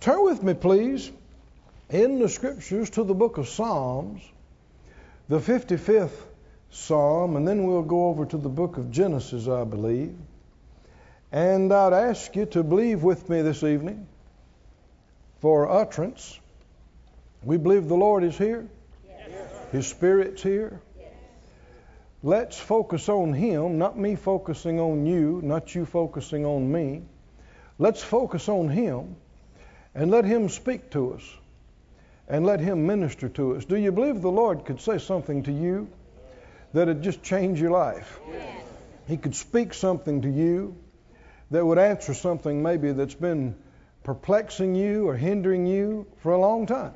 Turn with me, please, in the scriptures to the book of Psalms, the 55th Psalm, and then we'll go over to the book of Genesis, I believe. And I'd ask you to believe with me this evening for utterance. We believe the Lord is here, yes. His Spirit's here. Yes. Let's focus on Him, not me focusing on you, not you focusing on me. Let's focus on Him and let Him speak to us and let Him minister to us. Do you believe the Lord could say something to you that'd just change your life? Yes. He could speak something to you that would answer something maybe that's been perplexing you or hindering you for a long time.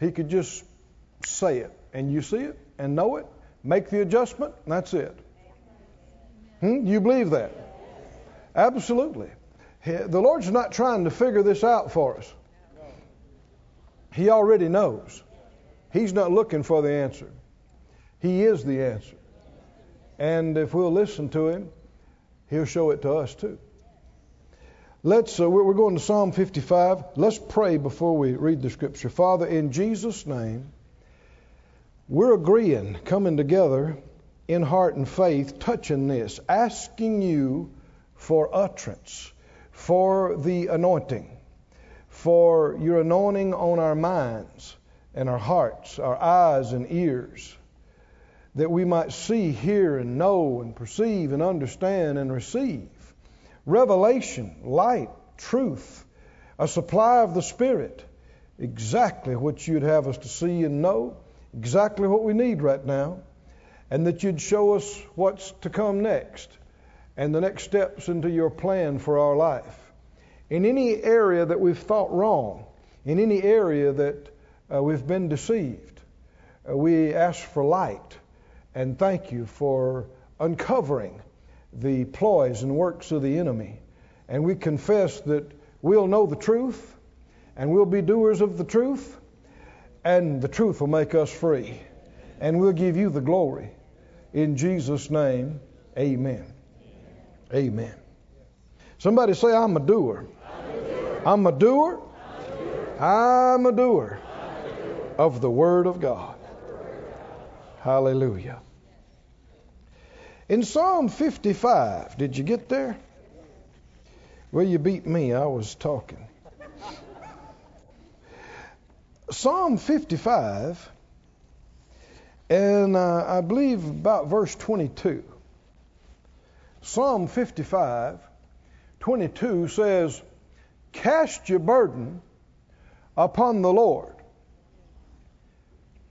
He could just say it, and you see it and know it, make the adjustment, and that's it. Hmm? You believe that? Absolutely. The Lord's not trying to figure this out for us. He already knows. He's not looking for the answer. He is the answer. And if we'll listen to Him, He'll show it to us too. Let's, uh, we're going to Psalm 55. Let's pray before we read the scripture. Father, in Jesus' name, we're agreeing, coming together in heart and faith, touching this, asking you for utterance, for the anointing, for your anointing on our minds and our hearts, our eyes and ears that we might see, hear, and know, and perceive, and understand, and receive. Revelation, light, truth, a supply of the Spirit, exactly what you'd have us to see and know, exactly what we need right now, and that you'd show us what's to come next and the next steps into your plan for our life. In any area that we've thought wrong, in any area that uh, we've been deceived, uh, we ask for light and thank you for uncovering the ploys and works of the enemy. And we confess that we'll know the truth and we'll be doers of the truth, and the truth will make us free. And we'll give you the glory. In Jesus' name, amen. Amen. Somebody say, I'm a doer. I'm a doer. I'm a doer of the Word of God. Hallelujah. In Psalm 55, did you get there? Well, you beat me. I was talking. Psalm 55, and uh, I believe about verse 22. Psalm 55, 22 says, Cast your burden upon the Lord,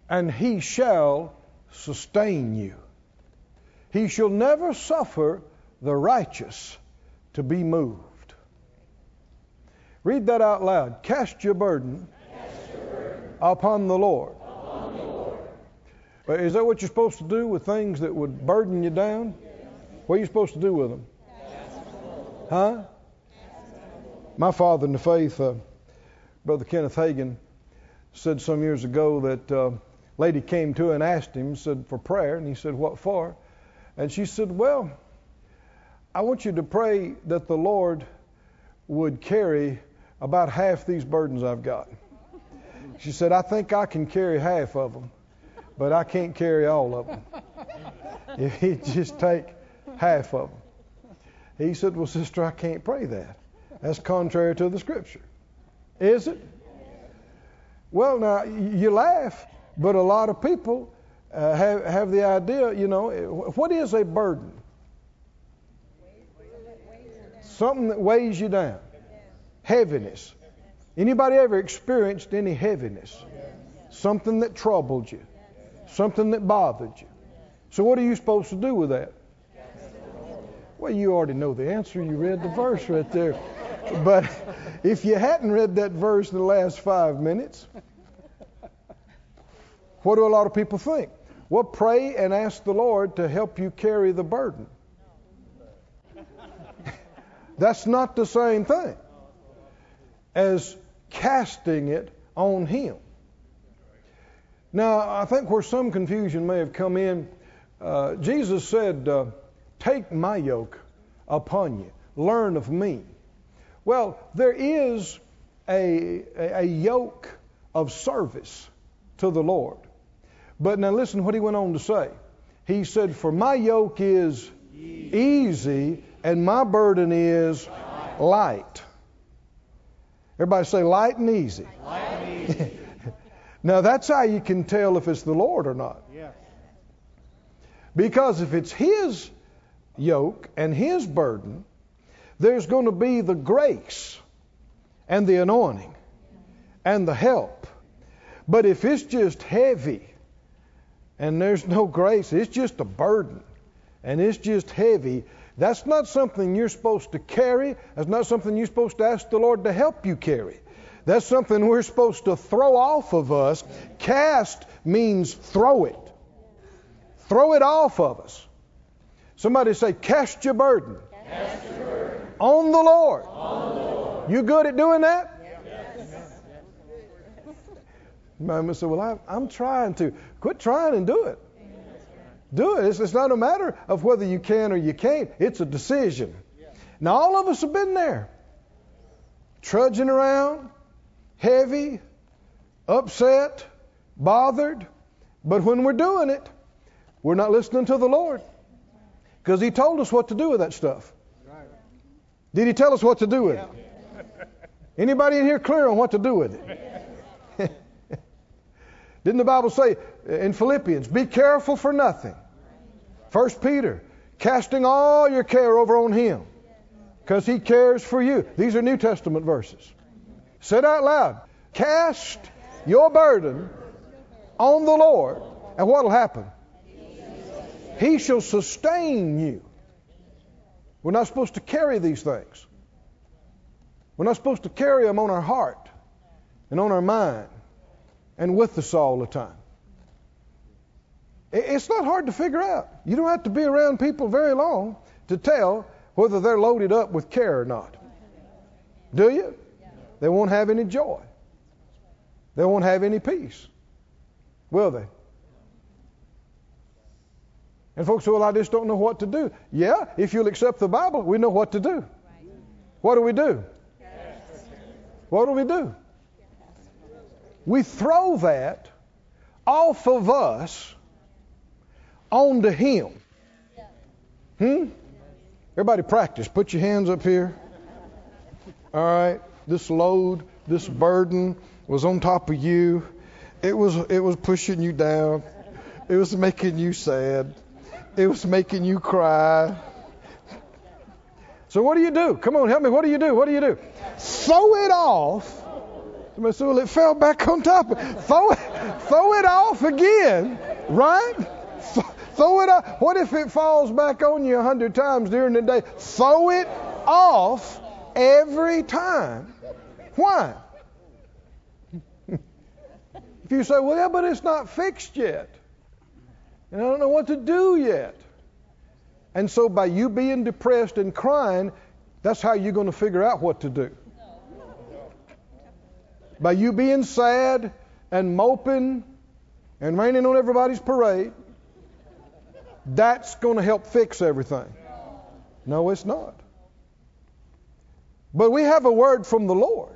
and he shall sustain you. He shall never suffer the righteous to be moved. Read that out loud. Cast your burden, Cast your burden upon, the Lord. upon the Lord. Is that what you're supposed to do with things that would burden you down? What are you supposed to do with them? Huh? My father in the faith, uh, Brother Kenneth Hagin, said some years ago that uh, lady came to and asked him, said for prayer, and he said, "What for?" And she said, Well, I want you to pray that the Lord would carry about half these burdens I've got. She said, I think I can carry half of them, but I can't carry all of them. If he'd just take half of them. He said, Well, sister, I can't pray that. That's contrary to the scripture. Is it? Well, now, you laugh, but a lot of people uh, have, have the idea, you know, what is a burden? Something that weighs you down. Heaviness. Anybody ever experienced any heaviness? Something that troubled you. Something that bothered you. So what are you supposed to do with that? Well, you already know the answer. You read the verse right there. But if you hadn't read that verse in the last five minutes, what do a lot of people think? Well, pray and ask the Lord to help you carry the burden. That's not the same thing as casting it on Him. Now, I think where some confusion may have come in, uh, Jesus said, uh, Take my yoke upon you, learn of me. Well, there is a, a, a yoke of service to the Lord. But now listen to what he went on to say. He said, For my yoke is easy and my burden is light. Everybody say light and easy. Light and easy. now that's how you can tell if it's the Lord or not. Because if it's His yoke and His burden, there's going to be the grace and the anointing and the help. But if it's just heavy and there's no grace, it's just a burden and it's just heavy, that's not something you're supposed to carry. That's not something you're supposed to ask the Lord to help you carry. That's something we're supposed to throw off of us. Cast means throw it. Throw it off of us. Somebody say, cast your burden. Cast your burden. On the Lord. On the Lord. You good at doing that? Yes. Mama said, Well, I, I'm trying to. Quit trying and do it. Do it. It's, it's not a matter of whether you can or you can't, it's a decision. Now, all of us have been there. Trudging around, heavy, upset, bothered. But when we're doing it, we're not listening to the Lord. Because He told us what to do with that stuff. Did He tell us what to do with it? Anybody in here clear on what to do with it? Didn't the Bible say in Philippians, be careful for nothing? First Peter, casting all your care over on him because he cares for you. These are New Testament verses. Say it out loud. Cast your burden on the Lord, and what will happen? He shall sustain you. We're not supposed to carry these things. We're not supposed to carry them on our heart and on our mind and with us all the time. It's not hard to figure out. You don't have to be around people very long to tell whether they're loaded up with care or not. Do you? They won't have any joy. They won't have any peace. Will they? And folks say, well, I just don't know what to do. Yeah, if you'll accept the Bible, we know what to do. What do we do? What do we do? We throw that off of us onto Him. Hmm? Everybody practice. Put your hands up here. All right. This load, this burden was on top of you. It was it was pushing you down. It was making you sad. It was making you cry. So what do you do? Come on, help me. What do you do? What do you do? Throw it off. Said, well, it fell back on top. Throw it, throw it off again, right? Throw it off. What if it falls back on you a hundred times during the day? Throw it off every time. Why? if you say, well, yeah, but it's not fixed yet. And I don't know what to do yet. And so by you being depressed and crying, that's how you're going to figure out what to do. By you being sad and moping and raining on everybody's parade, that's going to help fix everything. No, it's not. But we have a word from the Lord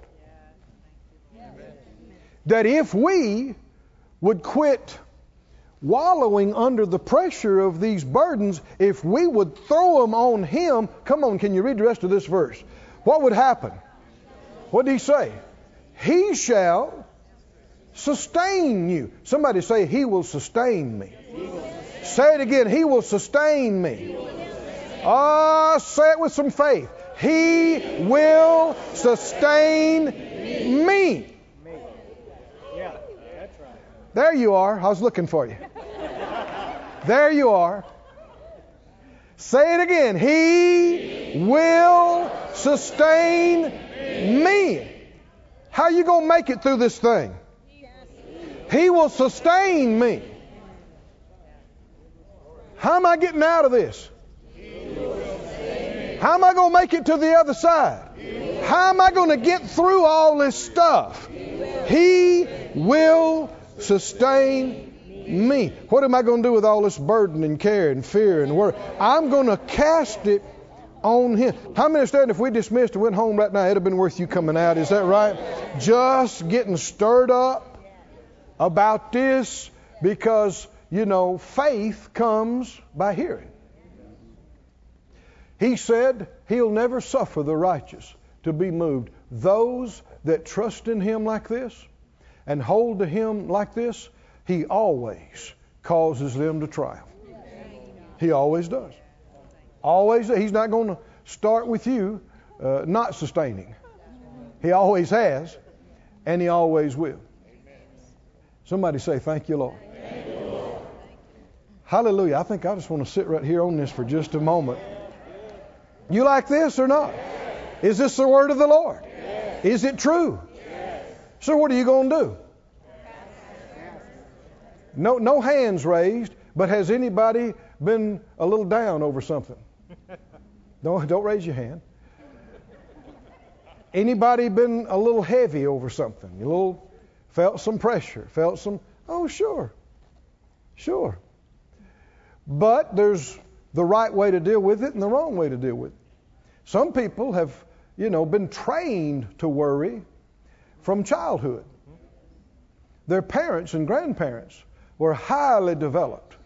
that if we would quit wallowing under the pressure of these burdens, if we would throw them on Him, come on, can you read the rest of this verse? What would happen? What did He say? He shall sustain you. Somebody say, He will sustain me. Say it again. He will sustain me. Ah, oh, say it with some faith. He will sustain me. There you are. I was looking for you. There you are. Say it again. He will sustain me. How are you going to make it through this thing? He will sustain me. How am I getting out of this? How am I going to make it to the other side? How am I going to get through all this stuff? He will sustain me. What am I going to do with all this burden and care and fear and worry? I'm going to cast it on Him. How many understand if we dismissed and went home right now, it'd have been worth you coming out? Is that right? Just getting stirred up about this because, you know, faith comes by hearing. He said he'll never suffer the righteous to be moved. Those that trust in him like this and hold to him like this, he always causes them to triumph. He always does. Always. He's not going to start with you uh, not sustaining. He always has, and he always will. Somebody say, Thank you, Lord. Thank you, Lord. Hallelujah. I think I just want to sit right here on this for just a moment. You like this or not? Is this the word of the Lord? Is it true? So what are you going to do? No, no hands raised, but has anybody been a little down over something? Don't, don't raise your hand. Anybody been a little heavy over something? A little felt some pressure, felt some, oh, sure, sure. But there's the right way to deal with it and the wrong way to deal with it. Some people have, you know, been trained to worry from childhood. Their parents and grandparents were highly developed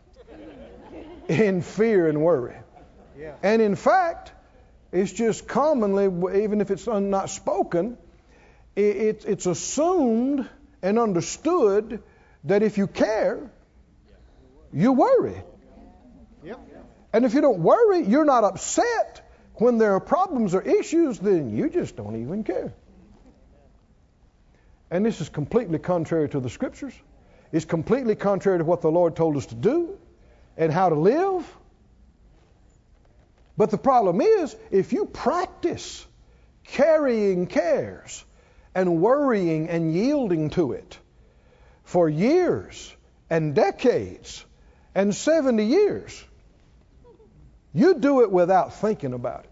in fear and worry. Yeah. And in fact, it's just commonly, even if it's not spoken, it, it's assumed and understood that if you care, you worry. Yep. And if you don't worry, you're not upset when there are problems or issues, then you just don't even care. And this is completely contrary to the scriptures. It's completely contrary to what the Lord told us to do and how to live. But the problem is, if you practice carrying cares and worrying and yielding to it for years and decades and 70 years, you do it without thinking about it.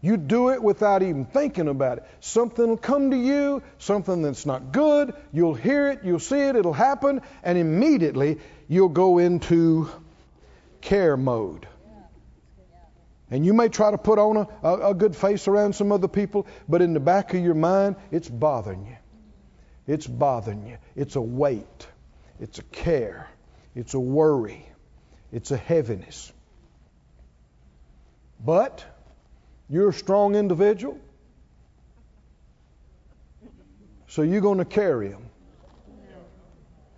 You do it without even thinking about it. Something will come to you, something that's not good. You'll hear it, you'll see it, it'll happen, and immediately you'll go into care mode. And you may try to put on a, a, a, good face around some other people, but in the back of your mind, it's bothering you. It's bothering you. It's a weight. It's a care. It's a worry. It's a heaviness. But you're a strong individual, so you're going to carry them.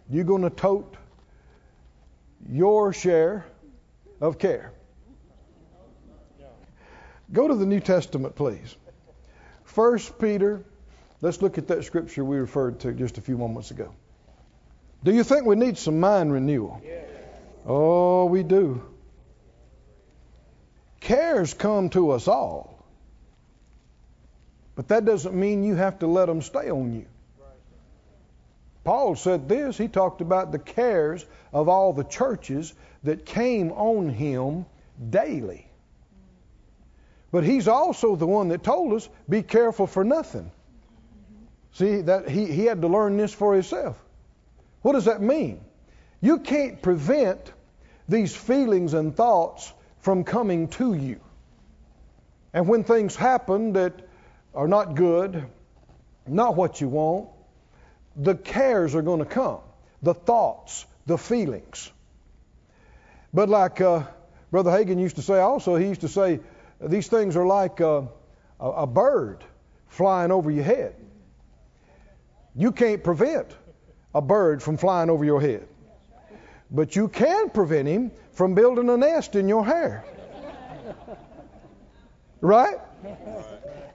You're going to tote your share of care. Go to the New Testament, please. First Peter, let's look at that scripture we referred to just a few moments ago. Do you think we need some mind renewal? Yes. Oh, we do. Cares come to us all. But that doesn't mean you have to let them stay on you. Paul said this. He talked about the cares of all the churches that came on him daily. But he's also the one that told us, be careful for nothing. See, that he, he had to learn this for himself. What does that mean? You can't prevent these feelings and thoughts from coming to you. And when things happen that are not good, not what you want, the cares are going to come, the thoughts, the feelings. But like uh, Brother Hagin used to say also, he used to say, these things are like a, a bird flying over your head. You can't prevent a bird from flying over your head. But you can prevent him from building a nest in your hair. Right?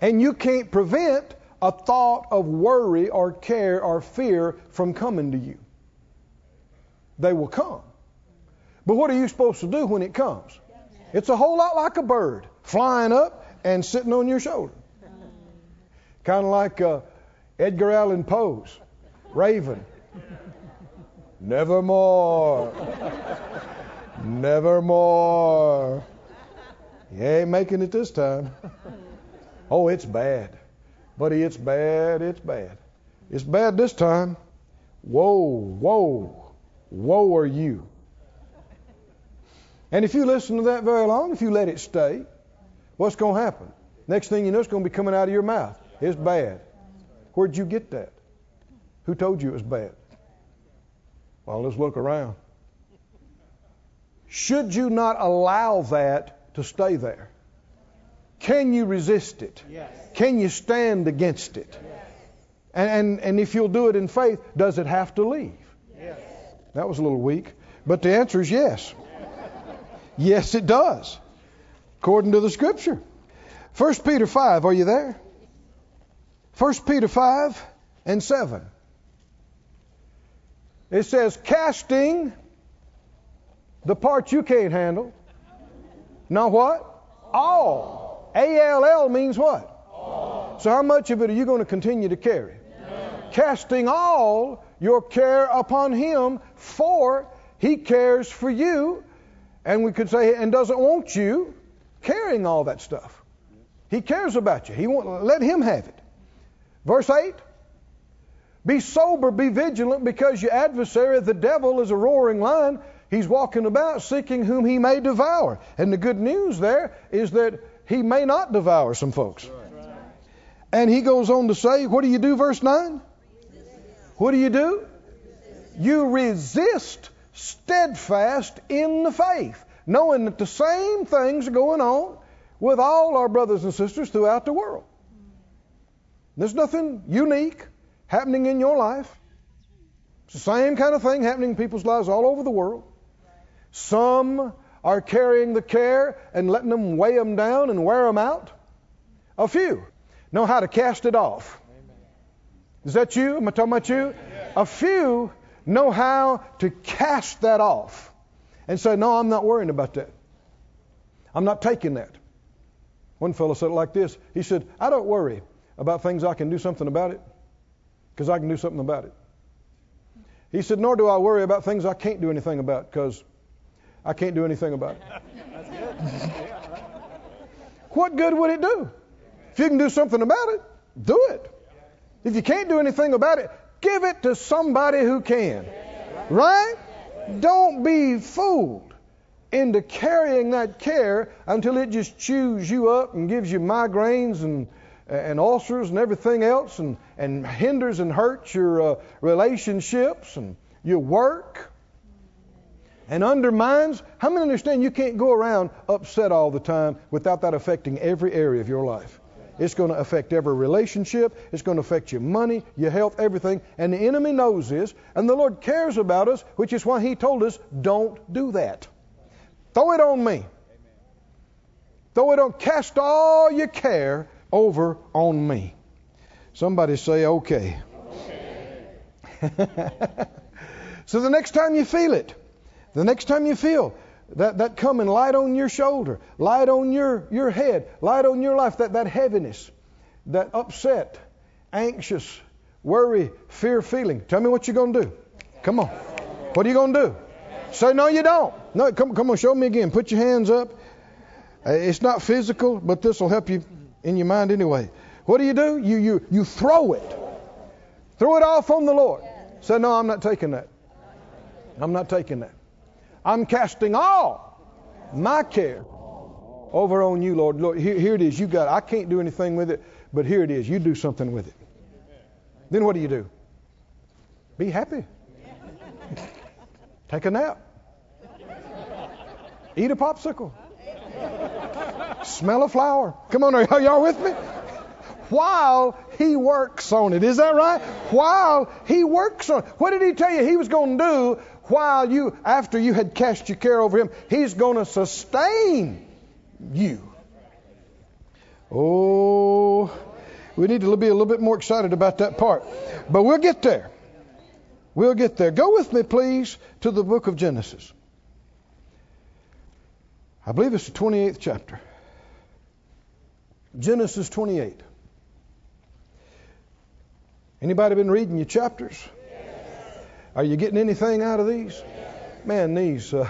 And you can't prevent a thought of worry or care or fear from coming to you. They will come. But what are you supposed to do when it comes? It's a whole lot like a bird flying up and sitting on your shoulder. Kind of like uh, Edgar Allan Poe's Raven. Nevermore. Nevermore. You ain't making it this time. Oh, it's bad. Buddy, it's bad, it's bad. It's bad this time. Whoa, whoa, whoa are you. And if you listen to that very long, if you let it stay, what's going to happen? Next thing you know, it's going to be coming out of your mouth. It's bad. Where'd you get that? Who told you it was bad? Well, let's look around. Should you not allow that to stay there? Can you resist it? Yes. Can you stand against it? Yes. And, and, and if you'll do it in faith, does it have to leave? Yes. That was a little weak. But the answer is yes. Yes, it does. According to the scripture. 1 Peter 5, are you there? 1 Peter 5 and 7. It says, casting the part you can't handle. Now what? All. A L L means what? All. So how much of it are you going to continue to carry? Casting all your care upon him, for he cares for you. And we could say, and doesn't want you carrying all that stuff. He cares about you. He won't let him have it. Verse 8. Be sober, be vigilant, because your adversary, the devil, is a roaring lion. He's walking about seeking whom he may devour. And the good news there is that he may not devour some folks. And he goes on to say, What do you do, verse 9? What do you do? You resist steadfast in the faith, knowing that the same things are going on with all our brothers and sisters throughout the world. There's nothing unique happening in your life. It's the same kind of thing happening in people's lives all over the world. Some are carrying the care and letting them weigh them down and wear them out. A few know how to cast it off. Is that you? Am I talking about you? A few know how to cast that off and say, No, I'm not worrying about that. I'm not taking that. One fellow said it like this He said, I don't worry about things I can do something about it because I can do something about it. He said, Nor do I worry about things I can't do anything about because I can't do anything about it. what good would it do? If you can do something about it, do it. If you can't do anything about it, give it to somebody who can. Right? Don't be fooled into carrying that care until it just chews you up and gives you migraines and and ulcers and everything else and, and hinders and hurts your uh, relationships and your work and undermines. How many understand you can't go around upset all the time without that affecting every area of your life? It's going to affect every relationship. It's going to affect your money, your health, everything. And the enemy knows this. And the Lord cares about us, which is why He told us, don't do that. Throw it on me. Throw it on, cast all your care over on me. Somebody say, okay. okay. so the next time you feel it, the next time you feel that, that coming light on your shoulder, light on your, your head, light on your life, that, that heaviness, that upset, anxious, worry, fear feeling, tell me what you're going to do. Come on. What are you going to do? Say, no, you don't. No, come, come on, show me again. Put your hands up. Uh, it's not physical, but this will help you in your mind anyway. What do you do? You, you, you throw it. Throw it off on the Lord. Say, no, I'm not taking that. I'm not taking that. I'm casting all my care over on you, Lord. Lord, here, here it is. You got it. I can't do anything with it, but here it is. You do something with it. Then what do you do? Be happy. Take a nap. Eat a popsicle. Smell a flower. Come on, are y'all with me? While he works on it. Is that right? While he works on it. What did he tell you he was going to do while you, after you had cast your care over him? He's going to sustain you. Oh, we need to be a little bit more excited about that part. But we'll get there. We'll get there. Go with me, please, to the book of Genesis. I believe it's the 28th chapter. Genesis 28. Anybody been reading your chapters? Are you getting anything out of these? Man, these uh,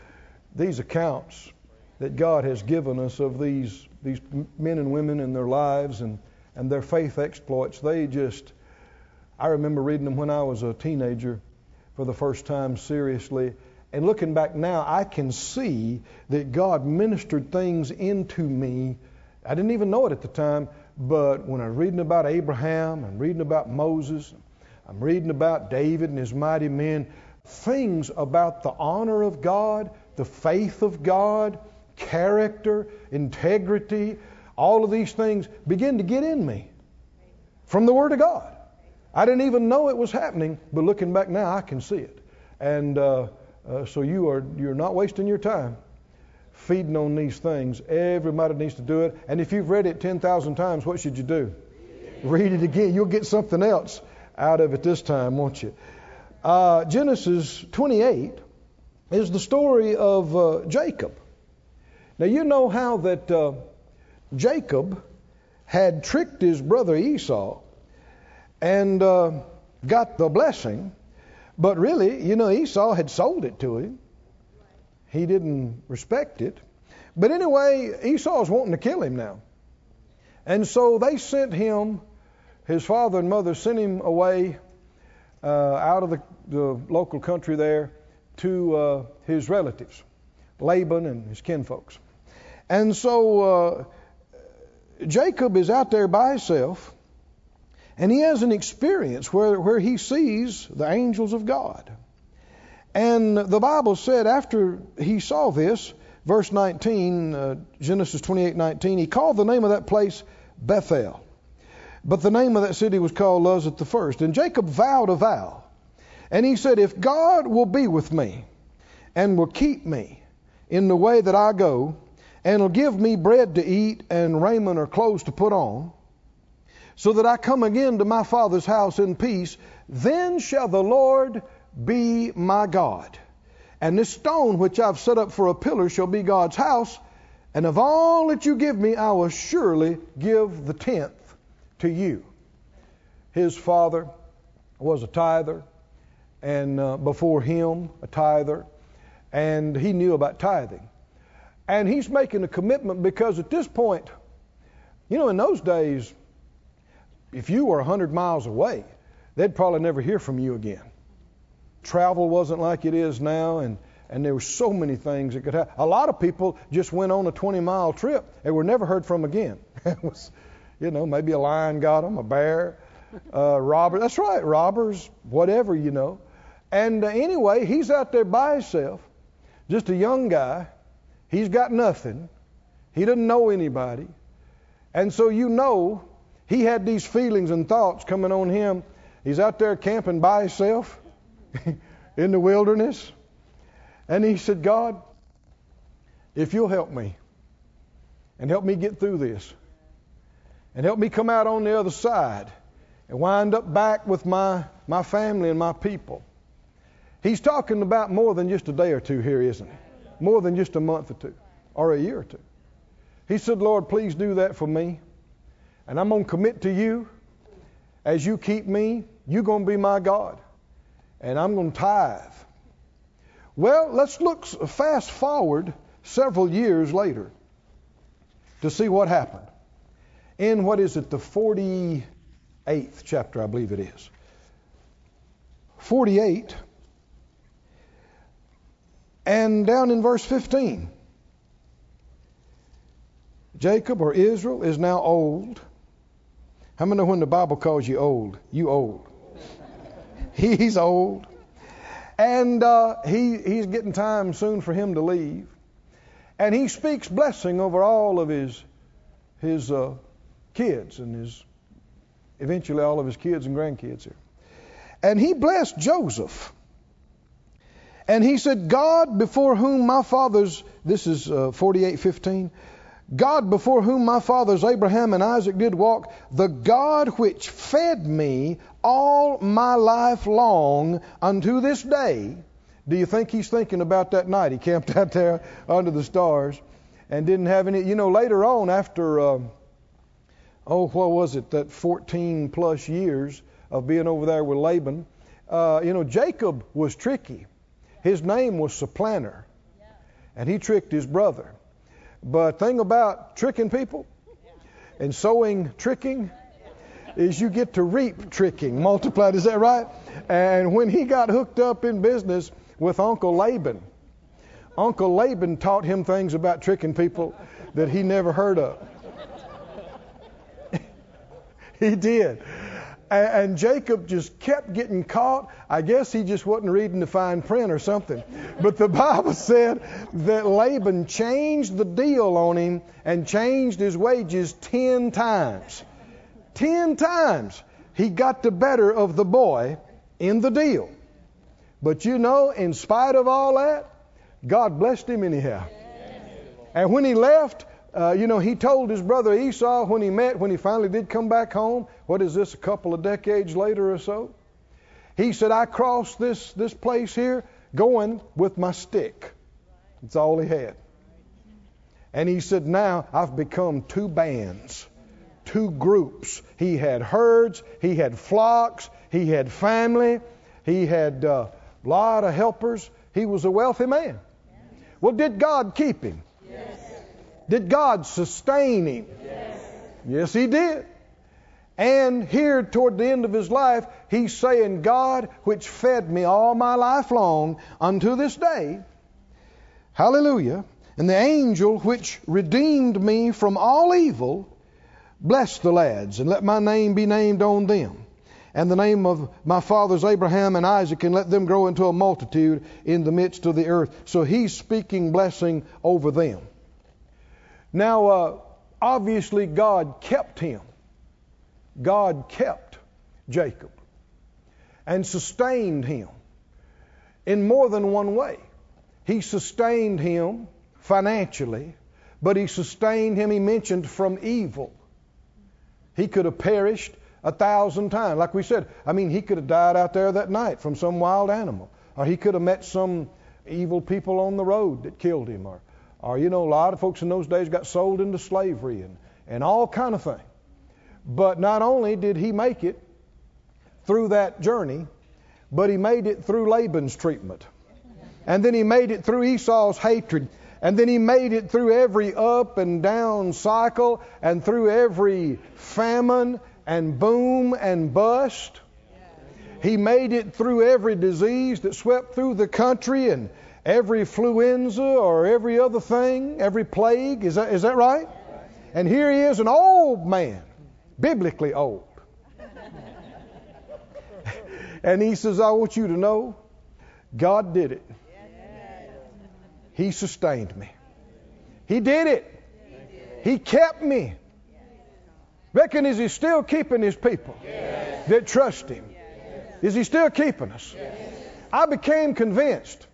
these accounts that God has given us of these these men and women and their lives and and their faith exploits, they just I remember reading them when I was a teenager for the first time seriously, And looking back now, I can see that God ministered things into me. I didn't even know it at the time, but when I'm reading about Abraham, I'm reading about Moses, I'm reading about David and his mighty men, things about the honor of God, the faith of God, character, integrity, all of these things begin to get in me from the Word of God. I didn't even know it was happening, but looking back now, I can see it. And uh, uh, so you are you're not wasting your time feeding on these things. Everybody needs to do it. And if you've read it 10,000 times, what should you do? Read it again. You'll get something else out of it this time, won't you? Uh, Genesis 28 is the story of uh, Jacob. Now, you know how that uh, Jacob had tricked his brother Esau and uh, got the blessing, but really, you know, Esau had sold it to him. He didn't respect it. But anyway, Esau's wanting to kill him now. And so they sent him, his father and mother sent him away uh, out of the, the, local country there to uh, his relatives, Laban and his kinfolks. And so uh, Jacob is out there by himself, and he has an experience where, where he sees the angels of God. And the Bible said after he saw this, verse 19, uh, Genesis 28:19, he called the name of that place Bethel. But the name of that city was called Luz at the first. And Jacob vowed a vow. And he said, If God will be with me and will keep me in the way that I go, and will give me bread to eat and raiment or clothes to put on, so that I come again to my father's house in peace, then shall the Lord be my God. And this stone which I've set up for a pillar shall be God's house. And of all that you give me, I will surely give the tenth to you. His father was a tither, and uh, before him, a tither, and he knew about tithing. And he's making a commitment because at this point, you know, in those days, if you were a 100 miles away, they'd probably never hear from you again travel wasn't like it is now, and and there were so many things that could happen. A lot of people just went on a 20 mile trip and were never heard from again. it was, you know, maybe a lion got them, a bear, uh, robber. That's right, robbers, whatever, you know. And uh, anyway, he's out there by himself, just a young guy. He's got nothing. He doesn't know anybody. And so you know he had these feelings and thoughts coming on him. He's out there camping by himself. in the wilderness. And he said, God, if you'll help me and help me get through this and help me come out on the other side and wind up back with my, my family and my people. He's talking about more than just a day or two here, isn't he? More than just a month or two or a year or two. He said, Lord, please do that for me. And I'm going to commit to you. As you keep me, you're going to be my God and I'm going to tithe. Well, let's look fast forward several years later to see what happened. In what is it, the 48th chapter, I believe it is. 48, and down in verse 15. Jacob or Israel is now old. How many know when the Bible calls you old? You old. He's old. And uh, he, he's getting time soon for him to leave. And he speaks blessing over all of his, his uh, kids and his, eventually all of his kids and grandkids here. And he blessed Joseph. And he said, God before whom my fathers, this is uh, 48:15, God before whom my fathers Abraham and Isaac did walk, the God which fed me all my life long unto this day. Do you think he's thinking about that night? He camped out there under the stars and didn't have any. You know, later on, after, uh, oh, what was it, that 14 plus years of being over there with Laban, uh, you know, Jacob was tricky. His name was Supplanter, and he tricked his brother. But thing about tricking people and sowing tricking is you get to reap tricking multiplied. Is that right? And when he got hooked up in business with Uncle Laban. Uncle Laban taught him things about tricking people that he never heard of. he did. And Jacob just kept getting caught. I guess he just wasn't reading the fine print or something. But the Bible said that Laban changed the deal on him and changed his wages ten times. Ten times he got the better of the boy in the deal. But you know, in spite of all that, God blessed him anyhow. And when he left, uh, you know, he told his brother Esau when he met, when he finally did come back home, what is this, a couple of decades later or so? He said, I crossed this, this place here going with my stick. That's all he had. And he said, Now I've become two bands, two groups. He had herds, he had flocks, he had family, he had a uh, lot of helpers. He was a wealthy man. Well, did God keep him? Yes. Did God sustain him? Yes. yes, He did. And here, toward the end of his life, he's saying, God, which fed me all my life long unto this day, hallelujah, and the angel which redeemed me from all evil, bless the lads, and let my name be named on them, and the name of my fathers Abraham and Isaac, and let them grow into a multitude in the midst of the earth. So he's speaking blessing over them. Now, uh, obviously, God kept him. God kept Jacob and sustained him in more than one way. He sustained him financially, but he sustained him, he mentioned, from evil. He could have perished a thousand times. Like we said, I mean, he could have died out there that night from some wild animal, or he could have met some evil people on the road that killed him, or or you know, a lot of folks in those days got sold into slavery and, and all kind of things. But not only did he make it through that journey, but he made it through Laban's treatment. And then he made it through Esau's hatred. And then he made it through every up and down cycle and through every famine and boom and bust. He made it through every disease that swept through the country and every fluenza or every other thing, every plague. Is that, is that right? And here he is, an old man, biblically old. and he says, I want you to know God did it. He sustained me. He did it. He kept me. Reckon is he still keeping his people that trust him? Is he still keeping us? I became convinced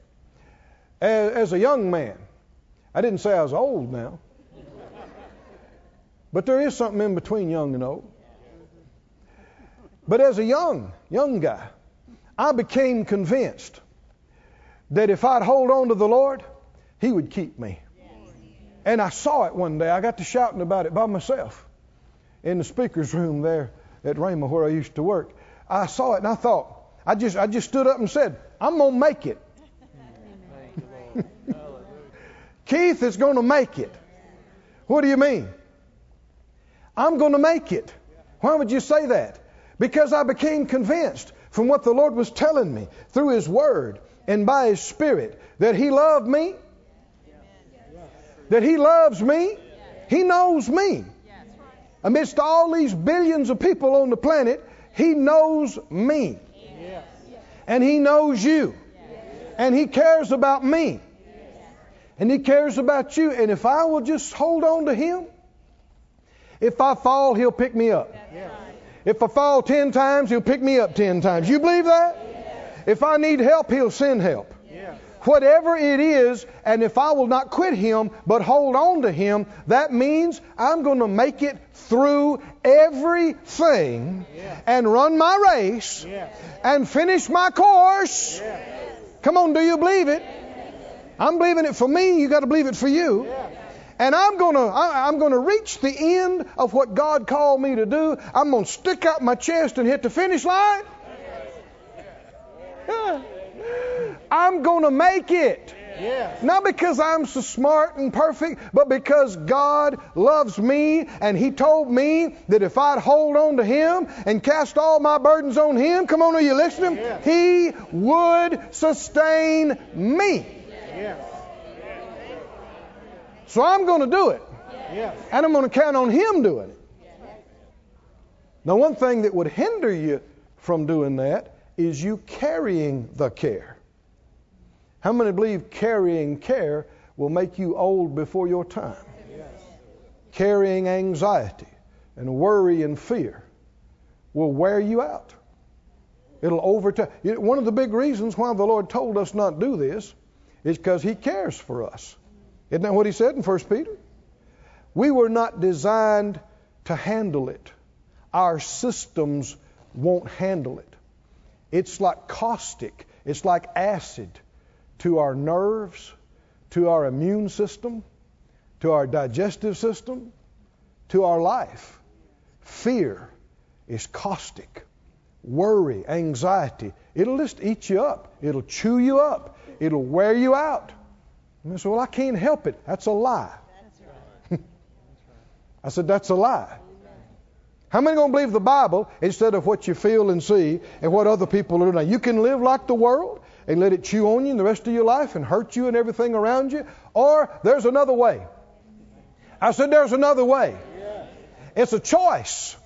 as, as a young man. I didn't say I was old now. But there is something in between young and old. But as a young, young guy, I became convinced that if I'd hold on to the Lord, He would keep me. And I saw it one day. I got to shouting about it by myself in the speaker's room there at Rhema where I used to work. I saw it and I thought, I just I just stood up and said, I'm gonna make it. Keith is going to make it. What do you mean? I'm going to make it. Why would you say that? Because I became convinced from what the Lord was telling me through His Word and by His Spirit that He loved me, that He loves me, He knows me. Amidst all these billions of people on the planet, He knows me. And He knows you. And He cares about me. And He cares about you. And if I will just hold on to Him, if I fall, He'll pick me up. If I fall ten times, He'll pick me up ten times. You believe that? If I need help, He'll send help. Whatever it is, and if I will not quit Him, but hold on to Him, that means I'm going to make it through everything and run my race and finish my course. Come on, do you believe it? I'm believing it for me. You got to believe it for you. And I'm going to I'm going to reach the end of what God called me to do. I'm going to stick out my chest and hit the finish line. I'm going to make it. Yes. Not because I'm so smart and perfect, but because God loves me and He told me that if I'd hold on to Him and cast all my burdens on Him, come on, are you listening? Yes. He would sustain me. Yes. So I'm going to do it. Yes. And I'm going to count on Him doing it. Now, one thing that would hinder you from doing that is you carrying the care. How many believe carrying care will make you old before your time? Carrying anxiety and worry and fear will wear you out. It'll overtake. One of the big reasons why the Lord told us not do this is because He cares for us. Isn't that what He said in 1 Peter? We were not designed to handle it. Our systems won't handle it. It's like caustic, it's like acid to our nerves, to our immune system, to our digestive system, to our life. Fear is caustic. Worry, anxiety, it'll just eat you up. It'll chew you up. It'll wear you out. And you say, Well, I can't help it. That's a lie. I said, That's a lie. How many going to believe the Bible instead of what you feel and see and what other people are doing? You can live like the world and let it chew on you the rest of your life and hurt you and everything around you, or there's another way. I said, There's another way. It's a choice.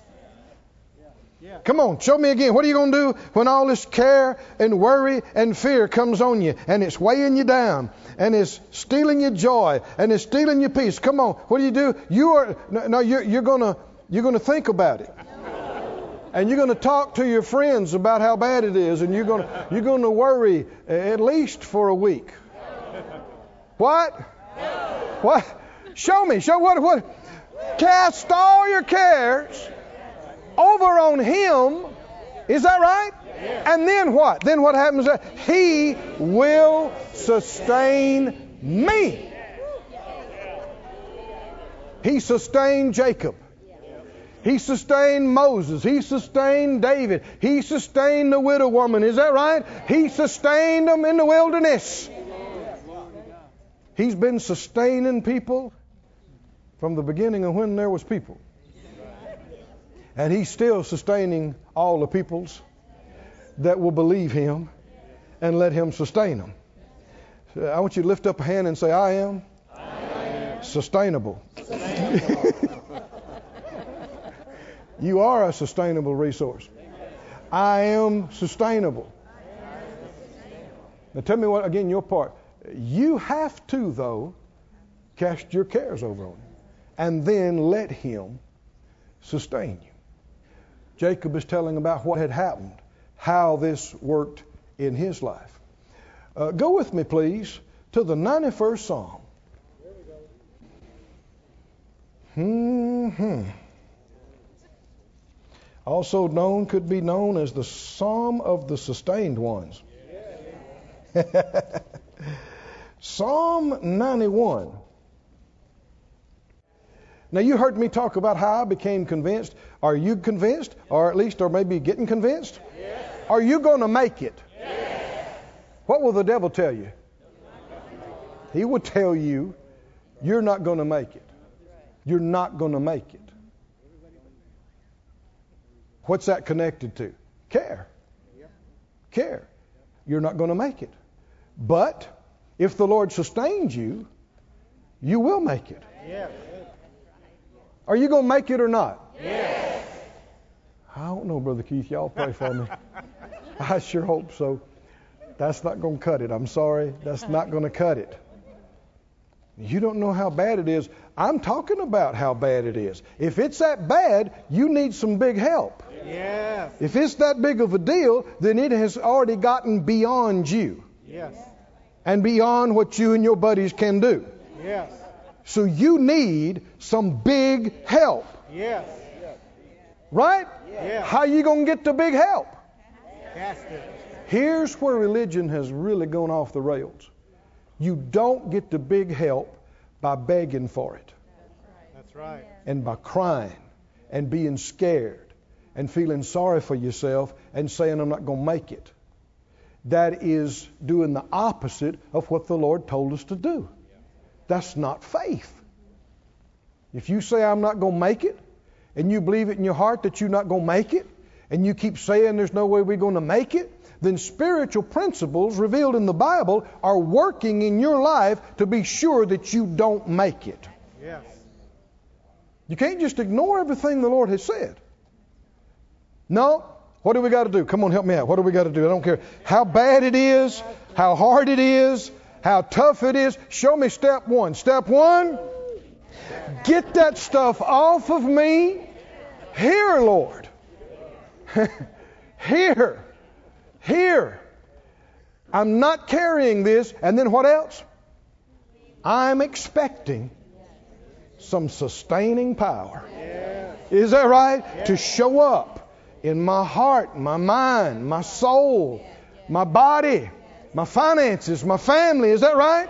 Come on, show me again. What are you going to do when all this care and worry and fear comes on you and it's weighing you down and it's stealing your joy and it's stealing your peace? Come on, what do you do? You are no, you're, you're going to you're going to think about it. And you're going to talk to your friends about how bad it is, and you're going to, you're going to worry at least for a week. What? What? Show me. Show what? What? Cast all your cares over on Him. Is that right? And then what? Then what happens? He will sustain me. He sustained Jacob. He sustained Moses. He sustained David. He sustained the widow woman. Is that right? He sustained them in the wilderness. He's been sustaining people from the beginning of when there was people. And he's still sustaining all the peoples that will believe him and let him sustain them. So I want you to lift up a hand and say, I am, I am. sustainable. You are a sustainable resource. I am sustainable. Now tell me what again your part. You have to though cast your cares over on him and then let him sustain you. Jacob is telling about what had happened, how this worked in his life. Uh, go with me, please, to the 91st Psalm. Hmm also known could be known as the Psalm of the Sustained Ones. Psalm 91. Now you heard me talk about how I became convinced. Are you convinced, or at least, or maybe getting convinced? Yes. Are you going to make it? Yes. What will the devil tell you? He will tell you you're not going to make it. You're not going to make it. What's that connected to? Care. Care. You're not going to make it. But if the Lord sustains you, you will make it. Yes. Are you going to make it or not? Yes. I don't know, Brother Keith. Y'all pray for me. I sure hope so. That's not going to cut it. I'm sorry. That's not going to cut it. You don't know how bad it is. I'm talking about how bad it is. If it's that bad, you need some big help. Yes. If it's that big of a deal, then it has already gotten beyond you Yes. and beyond what you and your buddies can do. Yes. So you need some big help, Yes. right? Yes. How you going to get the big help? Cast it. Here's where religion has really gone off the rails. You don't get the big help by begging for it That's right. and by crying and being scared and feeling sorry for yourself and saying, I'm not going to make it. that is doing the opposite of what the Lord told us to do. That's not faith. If you say, I'm not going to make it, and you believe it in your heart that you're not going to make it, and you keep saying there's no way we're going to make it, then spiritual principles revealed in the Bible are working in your life to be sure that you don't make it. Yes. You can't just ignore everything the Lord has said. No. What do we got to do? Come on, help me out. What do we got to do? I don't care how bad it is, how hard it is, how tough it is. Show me step one. Step one get that stuff off of me. Here, Lord. Here. Here. I'm not carrying this. And then what else? I'm expecting some sustaining power. Is that right? To show up in my heart, my mind, my soul, my body, my finances, my family. Is that right?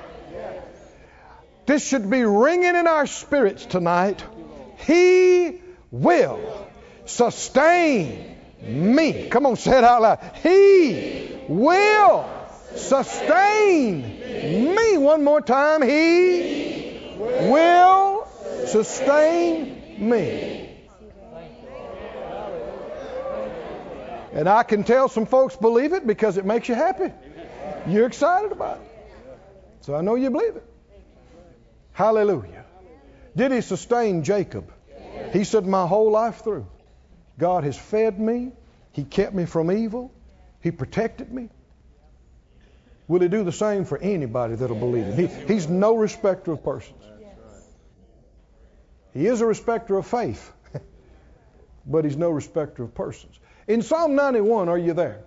This should be ringing in our spirits tonight. He will sustain me. Come on, say it out loud. He will sustain me. One more time. He will sustain me. And I can tell some folks believe it because it makes you happy. You're excited about it. So I know you believe it. Hallelujah. Did he sustain Jacob? He said, My whole life through, God has fed me, He kept me from evil, He protected me. Will He do the same for anybody that'll believe Him? He, he's no respecter of persons. He is a respecter of faith, but He's no respecter of persons. In Psalm 91, are you there?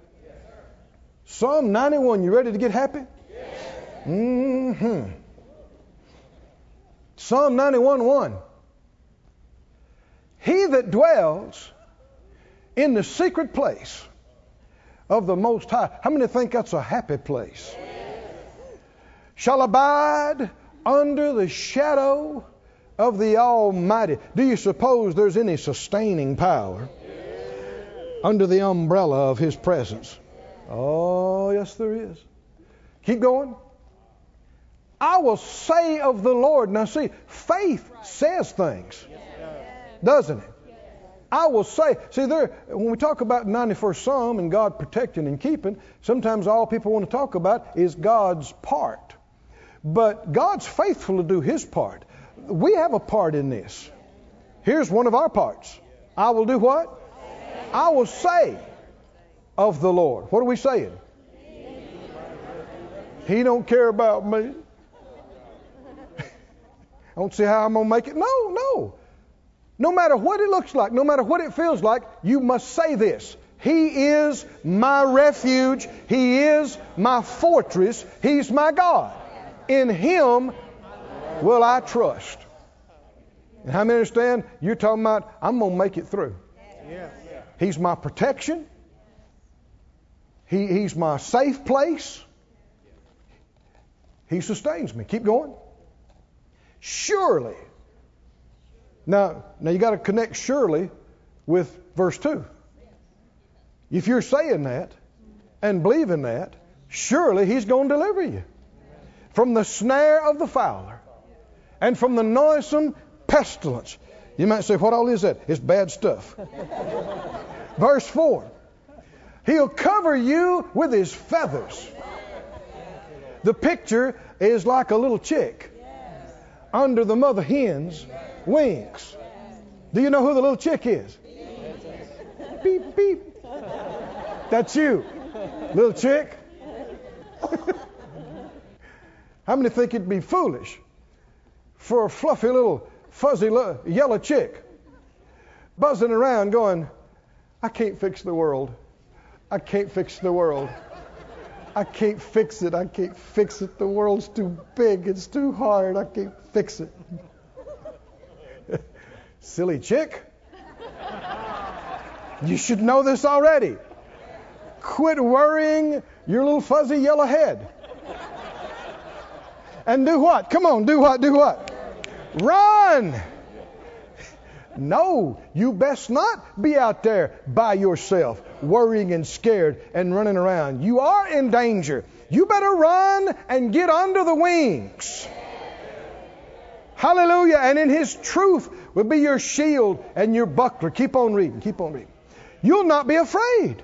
Psalm 91, you ready to get happy? Mm hmm. Psalm 91 1. He that dwells in the secret place of the Most High. How many think that's a happy place? Shall abide under the shadow of the Almighty. Do you suppose there's any sustaining power under the umbrella of His presence? Oh, yes, there is. Keep going. I will say of the Lord. Now, see, faith says things, doesn't it? I will say. See, there, when we talk about 91st Psalm and God protecting and keeping, sometimes all people want to talk about is God's part. But God's faithful to do His part. We have a part in this. Here's one of our parts. I will do what? I will say of the Lord. What are we saying? He don't care about me. I don't see how I'm going to make it. No, no. No matter what it looks like, no matter what it feels like, you must say this. He is my refuge. He is my fortress. He's my God. In Him will I trust. And how many understand? You're talking about, I'm going to make it through. He's my protection. He, he's my safe place. He sustains me. Keep going. Surely. Now, now you got to connect surely with verse 2. If you're saying that and believing that, surely he's going to deliver you from the snare of the fowler and from the noisome pestilence. You might say, what all is that? It's bad stuff. Verse 4 He'll cover you with his feathers. The picture is like a little chick under the mother hen's wings. Do you know who the little chick is? Beep, beep. That's you, little chick. How many think it'd be foolish for a fluffy little fuzzy yellow chick buzzing around going, I can't fix the world. I can't fix the world. I can't fix it. I can't fix it. The world's too big. It's too hard. I can't fix it. Silly chick. You should know this already. Quit worrying your little fuzzy yellow head. And do what? Come on, do what? Do what? Run! No, you best not be out there by yourself, worrying and scared and running around. You are in danger. You better run and get under the wings. Hallelujah. And in His truth will be your shield and your buckler. Keep on reading. Keep on reading. You'll not be afraid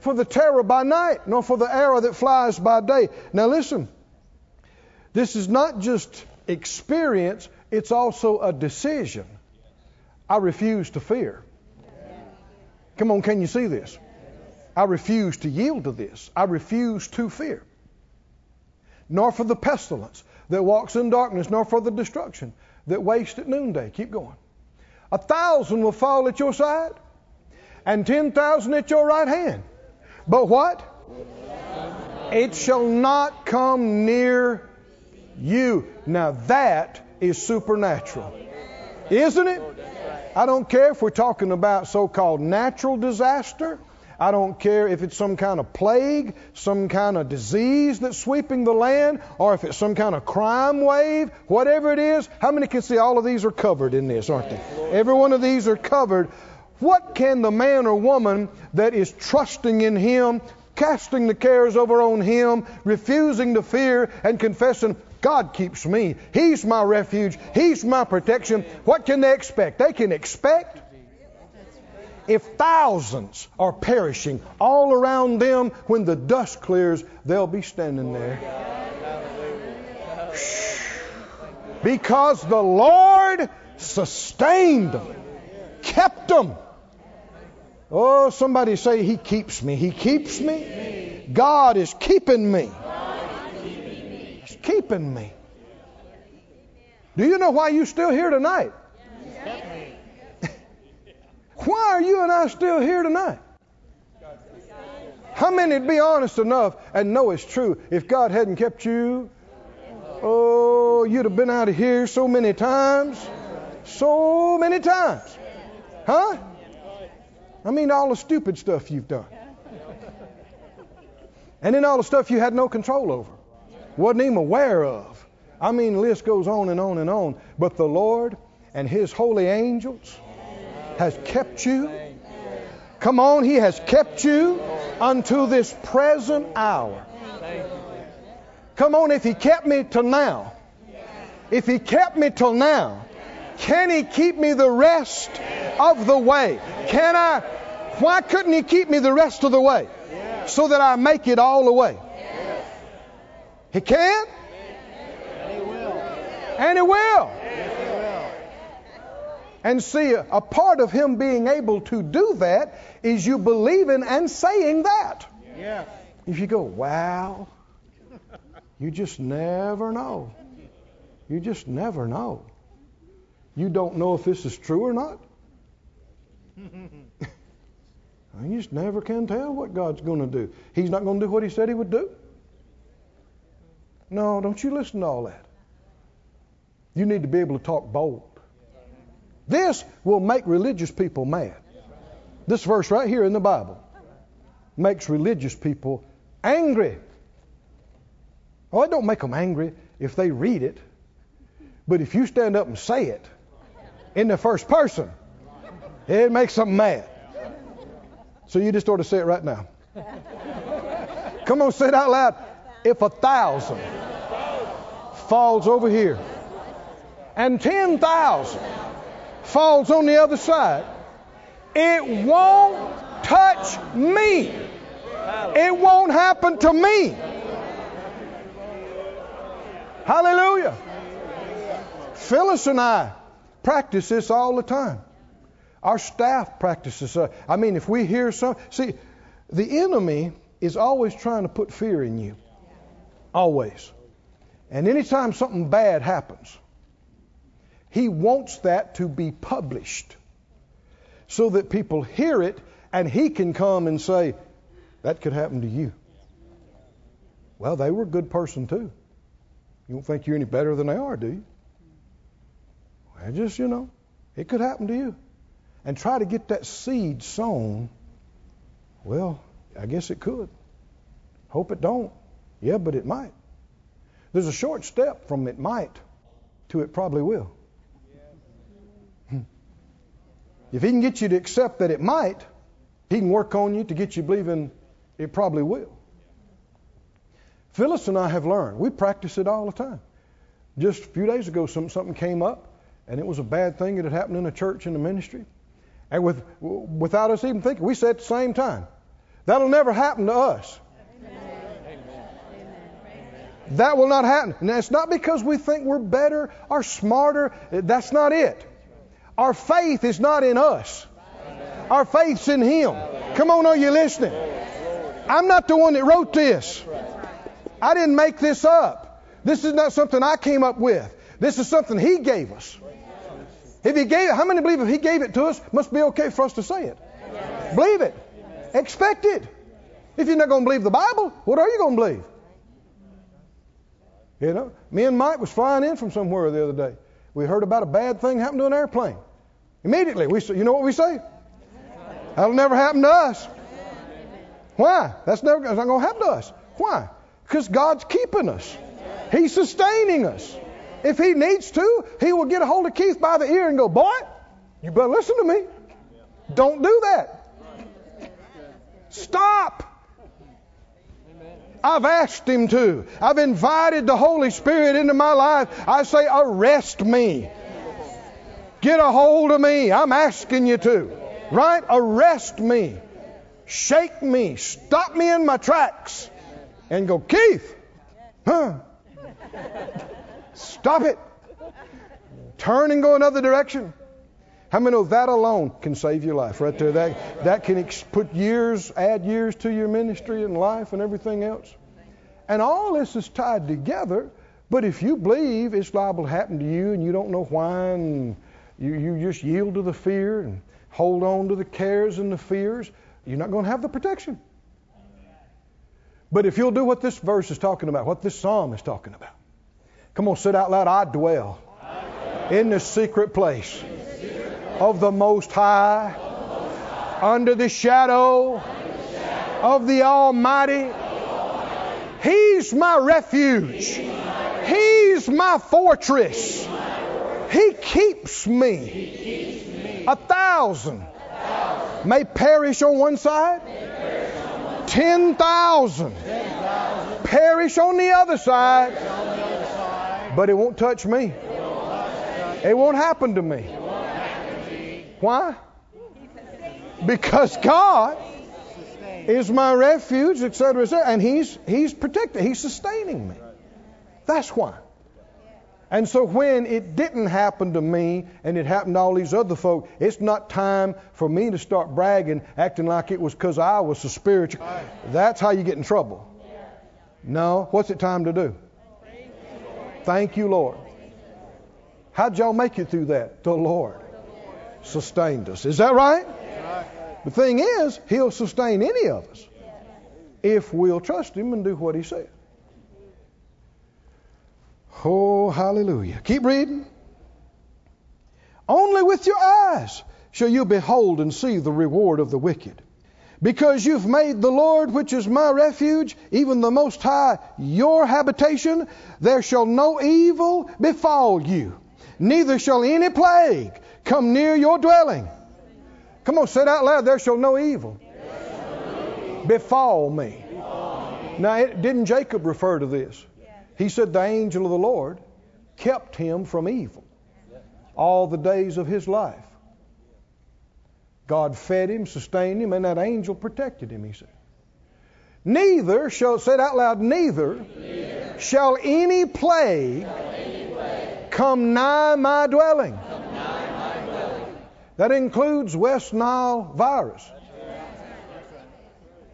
for the terror by night, nor for the arrow that flies by day. Now listen. This is not just experience, it's also a decision. I refuse to fear. Come on, can you see this? I refuse to yield to this. I refuse to fear. Nor for the pestilence that walks in darkness, nor for the destruction that wastes at noonday. Keep going. A thousand will fall at your side, and ten thousand at your right hand. But what? It shall not come near you. Now that is supernatural. Isn't it? I don't care if we're talking about so called natural disaster. I don't care if it's some kind of plague, some kind of disease that's sweeping the land, or if it's some kind of crime wave, whatever it is. How many can see all of these are covered in this, aren't they? Every one of these are covered. What can the man or woman that is trusting in Him, casting the cares over on Him, refusing to fear, and confessing, God keeps me. He's my refuge. He's my protection. What can they expect? They can expect if thousands are perishing all around them, when the dust clears, they'll be standing there. Because the Lord sustained them, kept them. Oh, somebody say, He keeps me. He keeps me. God is keeping me keeping me. Do you know why you're still here tonight? why are you and I still here tonight? How many would be honest enough and know it's true if God hadn't kept you? Oh, you'd have been out of here so many times. So many times. Huh? I mean, all the stupid stuff you've done. And then all the stuff you had no control over wasn't even aware of. I mean, the list goes on and on and on. But the Lord and His holy angels has kept you. Come on, He has kept you unto this present hour. Come on, if He kept me till now, if He kept me till now, can He keep me the rest of the way? Can I? Why couldn't He keep me the rest of the way? So that I make it all the way. He can. And He will. And He will. Yes, He will. And see, a part of Him being able to do that is you believing and saying that. Yes. If you go, wow, you just never know. You just never know. You don't know if this is true or not. you just never can tell what God's going to do. He's not going to do what He said He would do. No, don't you listen to all that. You need to be able to talk bold. This will make religious people mad. This verse right here in the Bible makes religious people angry. Oh, it don't make them angry if they read it. But if you stand up and say it in the first person, it makes them mad. So you just ought to say it right now. Come on, say it out loud. If a thousand falls over here and 10,000 falls on the other side, it won't touch me. It won't happen to me. Hallelujah. Phyllis and I practice this all the time. Our staff practices. Uh, I mean, if we hear some, see, the enemy is always trying to put fear in you. Always. And anytime something bad happens, he wants that to be published so that people hear it and he can come and say, that could happen to you. Well, they were a good person too. You don't think you're any better than they are, do you? Well, just, you know, it could happen to you. And try to get that seed sown. Well, I guess it could. Hope it don't. Yeah, but it might. There's a short step from it might to it probably will. Hmm. If he can get you to accept that it might, he can work on you to get you believing it probably will. Phyllis and I have learned. We practice it all the time. Just a few days ago, some, something came up, and it was a bad thing that had happened in a church in the ministry. And with, without us even thinking, we said at the same time, that'll never happen to us. That will not happen. And it's not because we think we're better or smarter. That's not it. Our faith is not in us. Our faith's in Him. Come on, are you listening? I'm not the one that wrote this. I didn't make this up. This is not something I came up with. This is something He gave us. If He gave how many believe if He gave it to us, must be okay for us to say it? Believe it. Expect it. If you're not going to believe the Bible, what are you going to believe? You know, me and Mike was flying in from somewhere the other day. We heard about a bad thing happened to an airplane. Immediately, we you know what we say? That'll never happen to us. Why? That's never that's not going to happen to us. Why? Because God's keeping us. He's sustaining us. If He needs to, He will get a hold of Keith by the ear and go, "Boy, you better listen to me. Don't do that. Stop." I've asked Him to. I've invited the Holy Spirit into my life. I say, arrest me. Get a hold of me. I'm asking you to. Right? Arrest me. Shake me. Stop me in my tracks. And go, Keith. Huh? Stop it. Turn and go another direction. How many know that alone can save your life right there? That, that can ex- put years, add years to your ministry and life and everything else. And all this is tied together, but if you believe it's liable to happen to you and you don't know why and you, you just yield to the fear and hold on to the cares and the fears, you're not going to have the protection. But if you'll do what this verse is talking about, what this psalm is talking about, come on, sit out loud. I dwell in the secret place of the Most High, under the shadow of the Almighty. He's my refuge. He's my fortress. He keeps me. A thousand may perish on one side, ten thousand perish on the other side, but it won't touch me. It won't happen to me. Why? Because God is my refuge, etc., etc., and He's He's protecting, He's sustaining me. That's why. And so when it didn't happen to me and it happened to all these other folk, it's not time for me to start bragging, acting like it was because I was so spiritual. That's how you get in trouble. No, what's it time to do? Thank you, Lord. How'd y'all make it through that? The Lord sustained us. Is that right? The thing is, He'll sustain any of us if we'll trust Him and do what He said. Oh, hallelujah. Keep reading. Only with your eyes shall you behold and see the reward of the wicked. Because you've made the Lord, which is my refuge, even the Most High, your habitation, there shall no evil befall you, neither shall any plague come near your dwelling. Come on, say it out loud. There shall no evil befall me. Now, it, didn't Jacob refer to this? He said the angel of the Lord kept him from evil all the days of his life. God fed him, sustained him, and that angel protected him, he said. Neither shall, say it out loud, neither, neither. shall any plague, shall any plague come nigh my dwelling. That includes West Nile virus.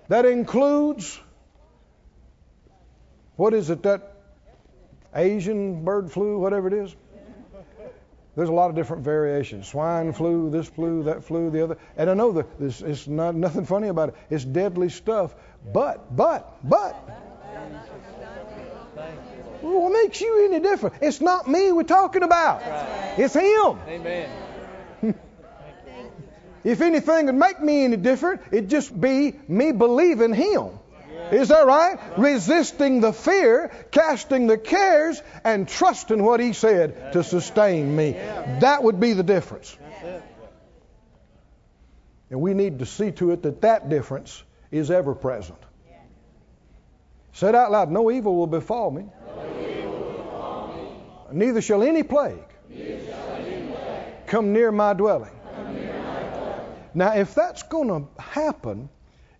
That includes, what is it, that Asian bird flu, whatever it is. There's a lot of different variations. Swine flu, this flu, that flu, the other. And I know that this it's not nothing funny about it. It's deadly stuff. But, but, but. What makes you any different? It's not me we're talking about. It's him. Amen. If anything would make me any different, it'd just be me believing him. Is that right? Resisting the fear, casting the cares, and trusting what He said to sustain me. That would be the difference. And we need to see to it that that difference is ever present. Say it out loud no evil will befall me. Neither shall any plague, come near my dwelling. Now, if that's going to happen,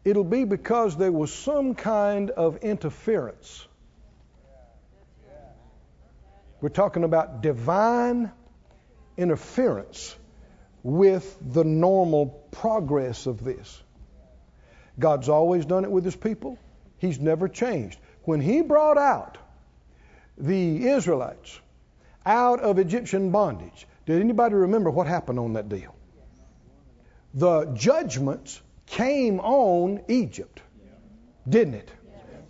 it'll be because there was some kind of interference. We're talking about divine interference with the normal progress of this. God's always done it with his people. He's never changed. When he brought out the Israelites out of Egyptian bondage, did anybody remember what happened on that deal? The judgments came on Egypt, didn't it?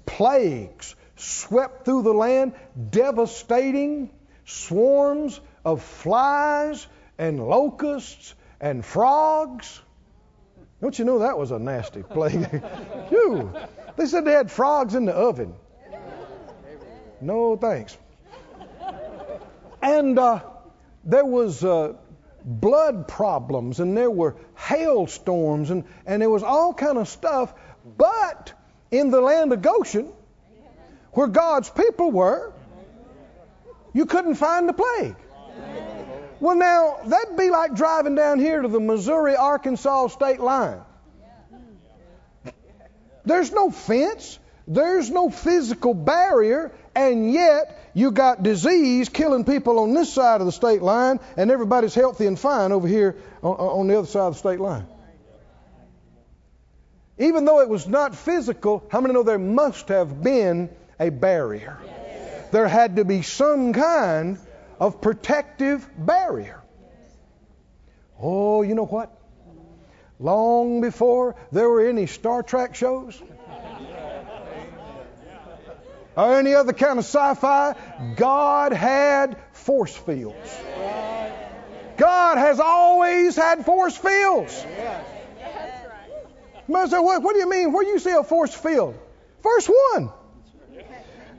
Plagues swept through the land, devastating swarms of flies and locusts and frogs. Don't you know that was a nasty plague? Phew. They said they had frogs in the oven. No thanks. And uh, there was uh, blood problems, and there were hailstorms, and, and there was all kind of stuff. But in the land of Goshen, where God's people were, you couldn't find the plague. Well, now, that'd be like driving down here to the Missouri Arkansas state line. There's no fence, there's no physical barrier, and yet you got disease killing people on this side of the state line, and everybody's healthy and fine over here on, on the other side of the state line. Even though it was not physical, how many know there must have been a barrier? There had to be some kind of protective barrier. Oh, you know what? Long before there were any Star Trek shows or any other kind of sci fi, God had force fields. God has always had force fields. You say, what, what do you mean? Where do you see a force field? Verse 1.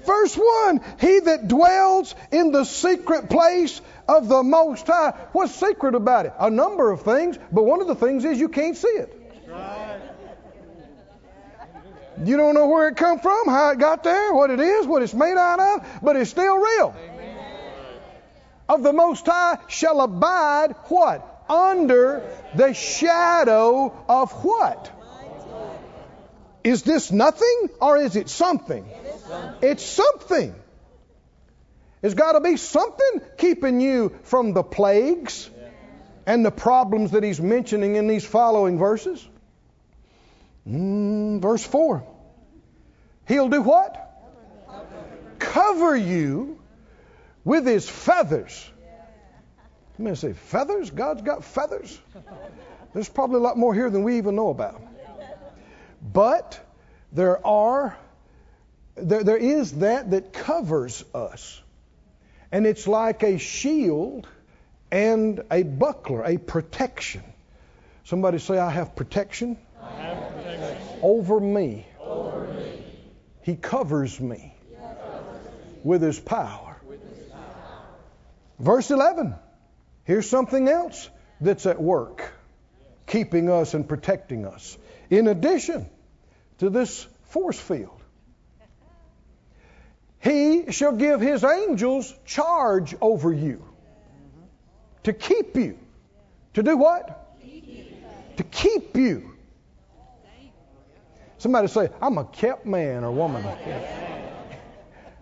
Verse 1 He that dwells in the secret place of the Most High. What's secret about it? A number of things, but one of the things is you can't see it. You don't know where it come from, how it got there, what it is, what it's made out of, but it's still real. Of the Most High shall abide what? Under the shadow of what? Is this nothing or is it something? It's something. There's got to be something keeping you from the plagues and the problems that he's mentioning in these following verses. Mm, verse 4. He'll do what? Cover you with his feathers. You may say, feathers? God's got feathers? There's probably a lot more here than we even know about. But there are, there, there is that that covers us. And it's like a shield and a buckler, a protection. Somebody say, I have protection, I have protection. Over me. over me. He covers me with his power. Verse 11. Here's something else that's at work, keeping us and protecting us. In addition to this force field, he shall give his angels charge over you to keep you. To do what? To keep you. Somebody say, I'm a kept man or woman.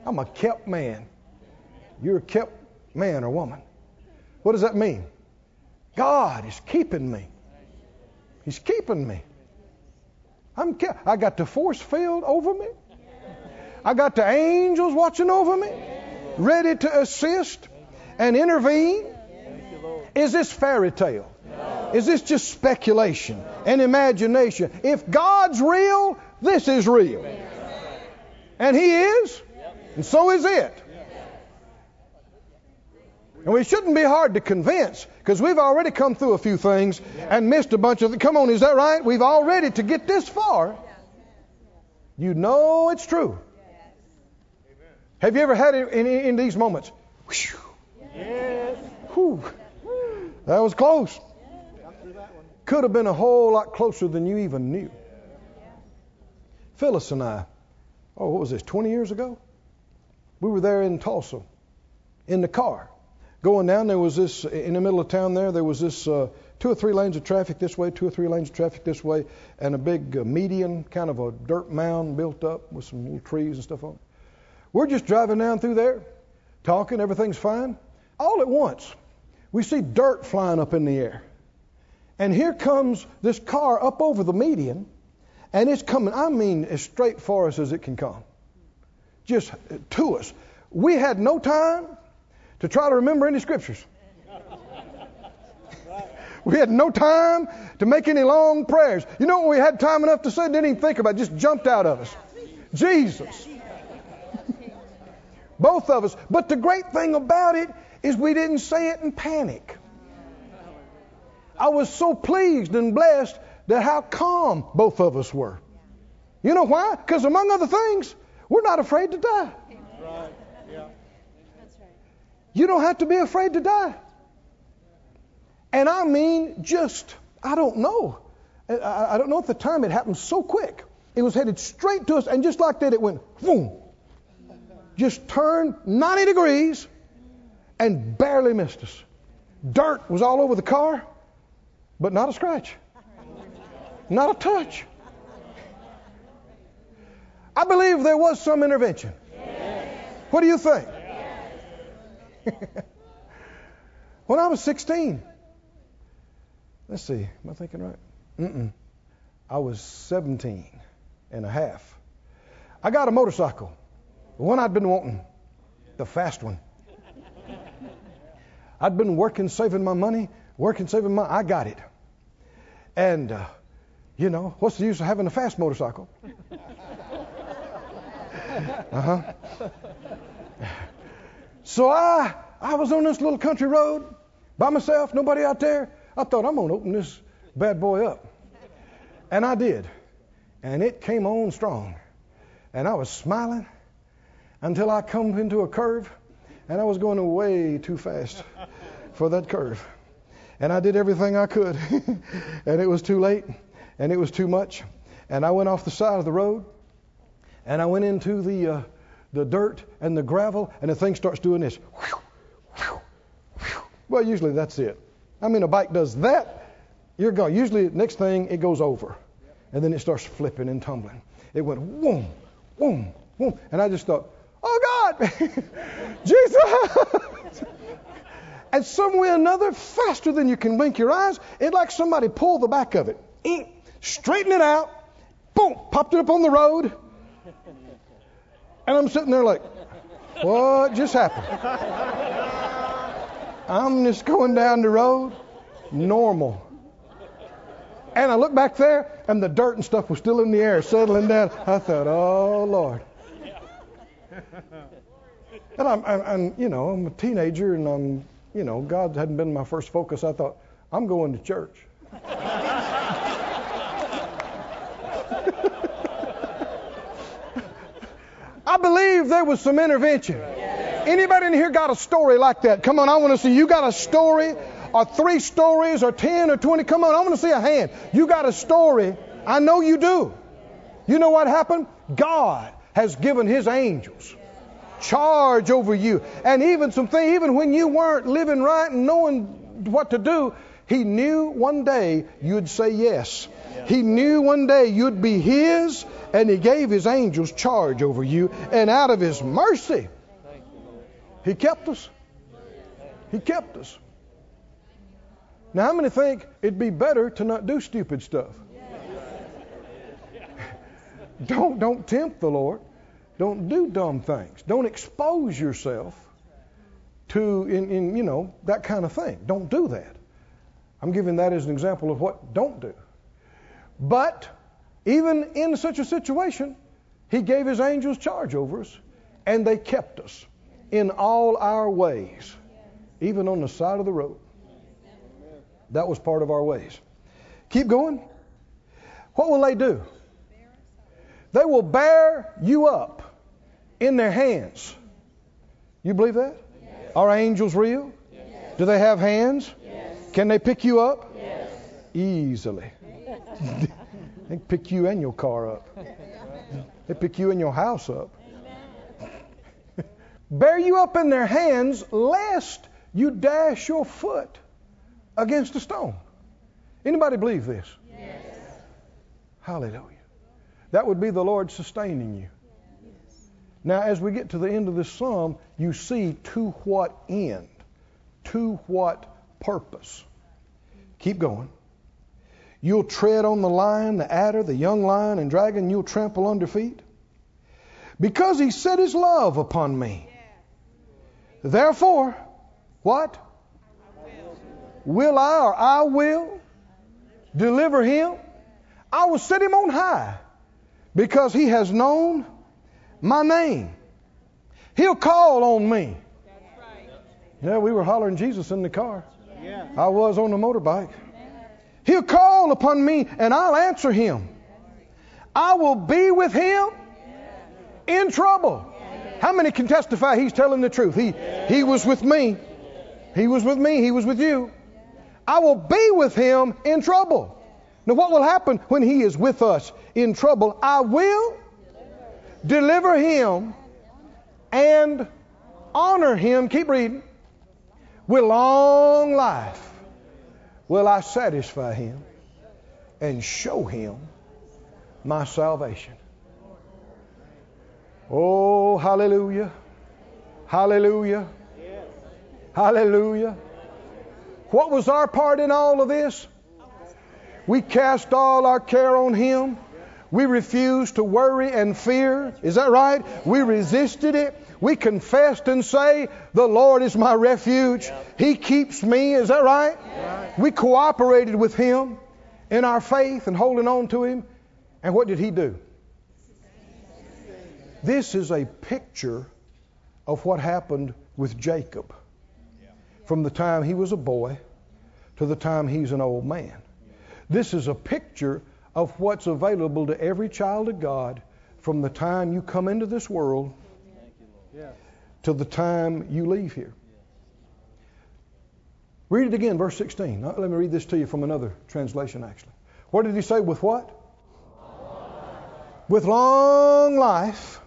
I'm a kept man. You're a kept man or woman. What does that mean? God is keeping me. He's keeping me. I'm kept. I got the force field over me. I got the angels watching over me, ready to assist and intervene. Is this fairy tale? Is this just speculation and imagination? If God's real, this is real. And He is, and so is it. And we shouldn't be hard to convince because we've already come through a few things and missed a bunch of. Them. Come on, is that right? We've already to get this far. You know it's true. Have you ever had it in, in in these moments? Yes. Whew. That was close. Could have been a whole lot closer than you even knew. Phyllis and I, oh, what was this, 20 years ago? We were there in Tulsa in the car. Going down, there was this, in the middle of town there, there was this uh, two or three lanes of traffic this way, two or three lanes of traffic this way, and a big uh, median, kind of a dirt mound built up with some little trees and stuff on it. We're just driving down through there, talking, everything's fine. All at once, we see dirt flying up in the air. And here comes this car up over the median, and it's coming, I mean, as straight for us as it can come. Just to us. We had no time to try to remember any scriptures. We had no time to make any long prayers. You know what we had time enough to say? Didn't even think about it, just jumped out of us. Jesus. Both of us. But the great thing about it is we didn't say it in panic. I was so pleased and blessed that how calm both of us were. You know why? Because among other things, we're not afraid to die. Right. Yeah. You don't have to be afraid to die. And I mean, just, I don't know. I, I don't know at the time it happened so quick. It was headed straight to us, and just like that, it went boom. Just turned 90 degrees and barely missed us. Dirt was all over the car, but not a scratch, not a touch. I believe there was some intervention. What do you think? when I was 16, let's see, am I thinking right? Mm-mm. I was 17 and a half. I got a motorcycle, the one I'd been wanting, the fast one. I'd been working, saving my money, working, saving my. I got it. And, uh, you know, what's the use of having a fast motorcycle? Uh huh. So I, I was on this little country road by myself, nobody out there. I thought I'm gonna open this bad boy up, and I did, and it came on strong, and I was smiling until I come into a curve, and I was going way too fast for that curve, and I did everything I could, and it was too late, and it was too much, and I went off the side of the road, and I went into the uh, the dirt and the gravel, and the thing starts doing this. Well, usually that's it. I mean, a bike does that, you're gone. Usually, next thing it goes over, and then it starts flipping and tumbling. It went boom, boom, boom, and I just thought, oh God, Jesus! and some way or another, faster than you can blink your eyes, it like somebody pulled the back of it, straightened it out, boom, popped it up on the road, and I'm sitting there like, what just happened? I'm just going down the road, normal. And I look back there, and the dirt and stuff was still in the air, settling down. I thought, oh Lord. And I'm, I'm, I'm, you know, I'm a teenager, and I'm, you know, God hadn't been my first focus. I thought, I'm going to church. I believe there was some intervention. Anybody in here got a story like that? Come on, I want to see you got a story, or three stories, or ten, or twenty. Come on, I want to see a hand. You got a story. I know you do. You know what happened? God has given His angels charge over you, and even some things, even when you weren't living right and knowing what to do, He knew one day you'd say yes. He knew one day you'd be His, and He gave His angels charge over you. And out of His mercy, He kept us. He kept us. Now, how many think it'd be better to not do stupid stuff? don't don't tempt the Lord. Don't do dumb things. Don't expose yourself to in, in you know that kind of thing. Don't do that. I'm giving that as an example of what don't do. But even in such a situation, He gave His angels charge over us, and they kept us in all our ways, even on the side of the road. That was part of our ways. Keep going. What will they do? They will bear you up in their hands. You believe that? Are angels real? Do they have hands? Can they pick you up? easily. they pick you and your car up. They pick you and your house up. Bear you up in their hands, lest you dash your foot against a stone. Anybody believe this? Yes. Hallelujah. That would be the Lord sustaining you. Now, as we get to the end of this psalm, you see to what end, to what purpose. Keep going. You'll tread on the lion, the adder, the young lion and dragon, you'll trample under feet. Because he set his love upon me. Therefore, what? Will I or I will deliver him? I will set him on high because he has known my name. He'll call on me. Yeah, we were hollering Jesus in the car. Yeah. I was on the motorbike. He'll call upon me and I'll answer him. I will be with him in trouble. How many can testify he's telling the truth? He, he was with me. He was with me. He was with you. I will be with him in trouble. Now, what will happen when he is with us in trouble? I will deliver him and honor him. Keep reading. With long life will I satisfy him and show him my salvation. Oh, hallelujah. Hallelujah. Hallelujah. What was our part in all of this? We cast all our care on Him. We refused to worry and fear. Is that right? We resisted it. We confessed and say, The Lord is my refuge. He keeps me. Is that right? We cooperated with Him in our faith and holding on to Him. And what did He do? This is a picture of what happened with Jacob from the time he was a boy to the time he's an old man. This is a picture of what's available to every child of God from the time you come into this world to the time you leave here. Read it again, verse 16. Now, let me read this to you from another translation, actually. What did he say? With what? With long life,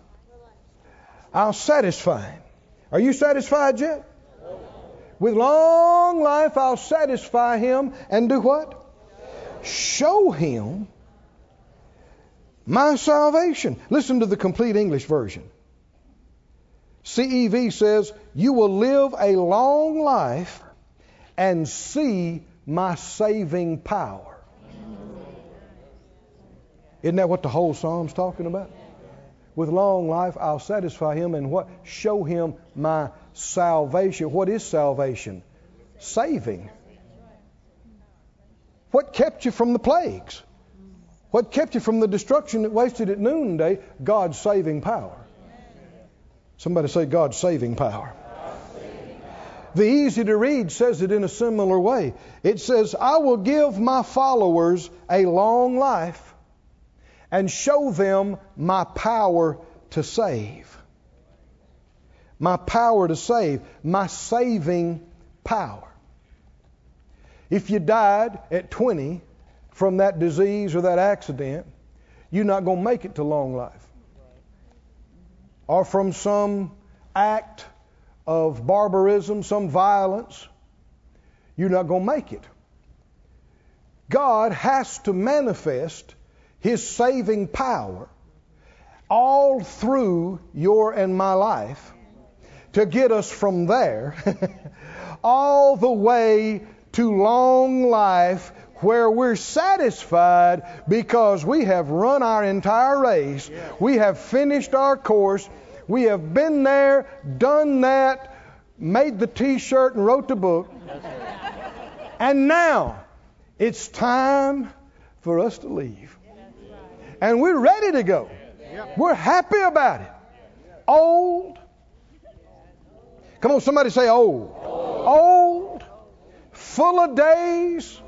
I'll satisfy him. Are you satisfied yet? With long life, I'll satisfy him and do what? Show him my salvation. Listen to the complete English version. CEV says, You will live a long life and see my saving power. Isn't that what the whole psalm's talking about? With long life, I'll satisfy him and what? Show him my salvation. What is salvation? Saving. What kept you from the plagues? What kept you from the destruction that wasted at noonday? God's saving power. Somebody say God's saving power. The easy to read says it in a similar way. It says, I will give my followers a long life and show them my power to save. My power to save, my saving power. If you died at 20 from that disease or that accident, you're not going to make it to long life. Or from some act of barbarism, some violence, you're not going to make it. God has to manifest His saving power all through your and my life to get us from there all the way to long life where we're satisfied because we have run our entire race. We have finished our course. We have been there, done that, made the t shirt, and wrote the book. And now it's time for us to leave. And we're ready to go. We're happy about it. Old. Come on, somebody say old. Old. Full of days.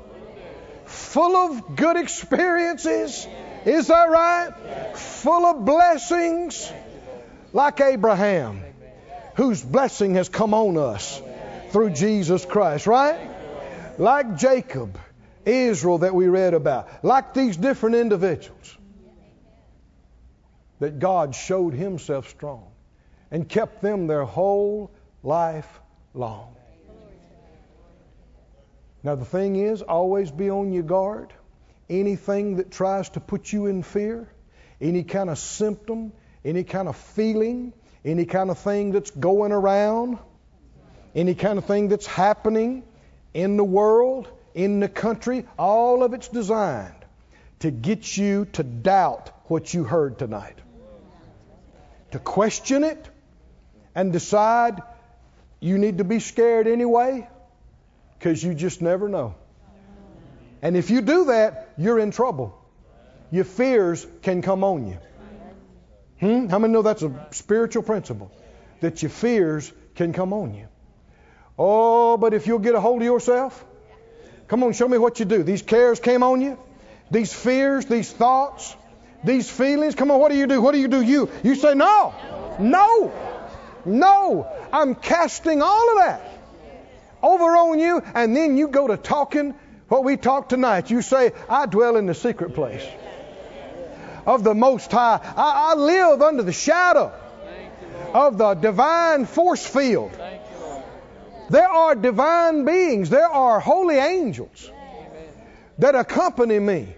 Full of good experiences. Is that right? Full of blessings. Like Abraham, whose blessing has come on us through Jesus Christ, right? Like Jacob Israel that we read about, like these different individuals, that God showed Himself strong and kept them their whole life long. Now, the thing is, always be on your guard. Anything that tries to put you in fear, any kind of symptom, any kind of feeling, any kind of thing that's going around, any kind of thing that's happening in the world, in the country, all of it's designed to get you to doubt what you heard tonight. To question it and decide you need to be scared anyway because you just never know. And if you do that, you're in trouble. Your fears can come on you. Hmm? How many know that's a spiritual principle? That your fears can come on you. Oh, but if you'll get a hold of yourself, come on, show me what you do. These cares came on you, these fears, these thoughts, these feelings. Come on, what do you do? What do you do? You you say no, no, no. I'm casting all of that over on you, and then you go to talking what we talked tonight. You say, I dwell in the secret place of the Most High. I, I live under the shadow of the divine force field. There are divine beings, there are holy angels that accompany me.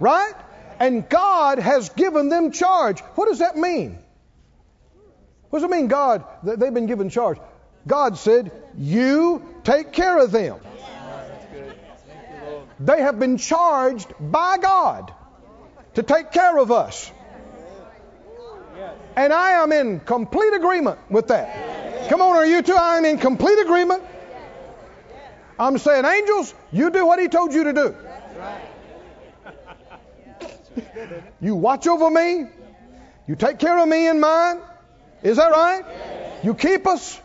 Right? And God has given them charge. What does that mean? What does it mean, God, they've been given charge? God said, You take care of them. They have been charged by God to take care of us. And I am in complete agreement with that. Come on, are you too? I am in complete agreement. I'm saying, angels, you do what he told you to do. You watch over me. You take care of me and mine. Is that right? You keep us.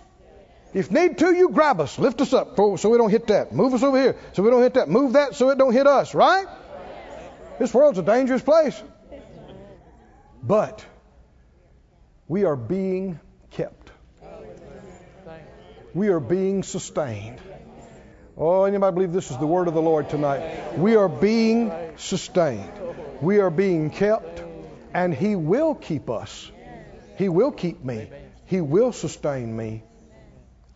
If need to, you grab us, lift us up so we don't hit that. Move us over here so we don't hit that. Move that so it don't hit us, right? This world's a dangerous place. But we are being kept. We are being sustained. Oh, anybody believe this is the word of the Lord tonight? We are being sustained. We are being kept, and He will keep us. He will keep me. He will sustain me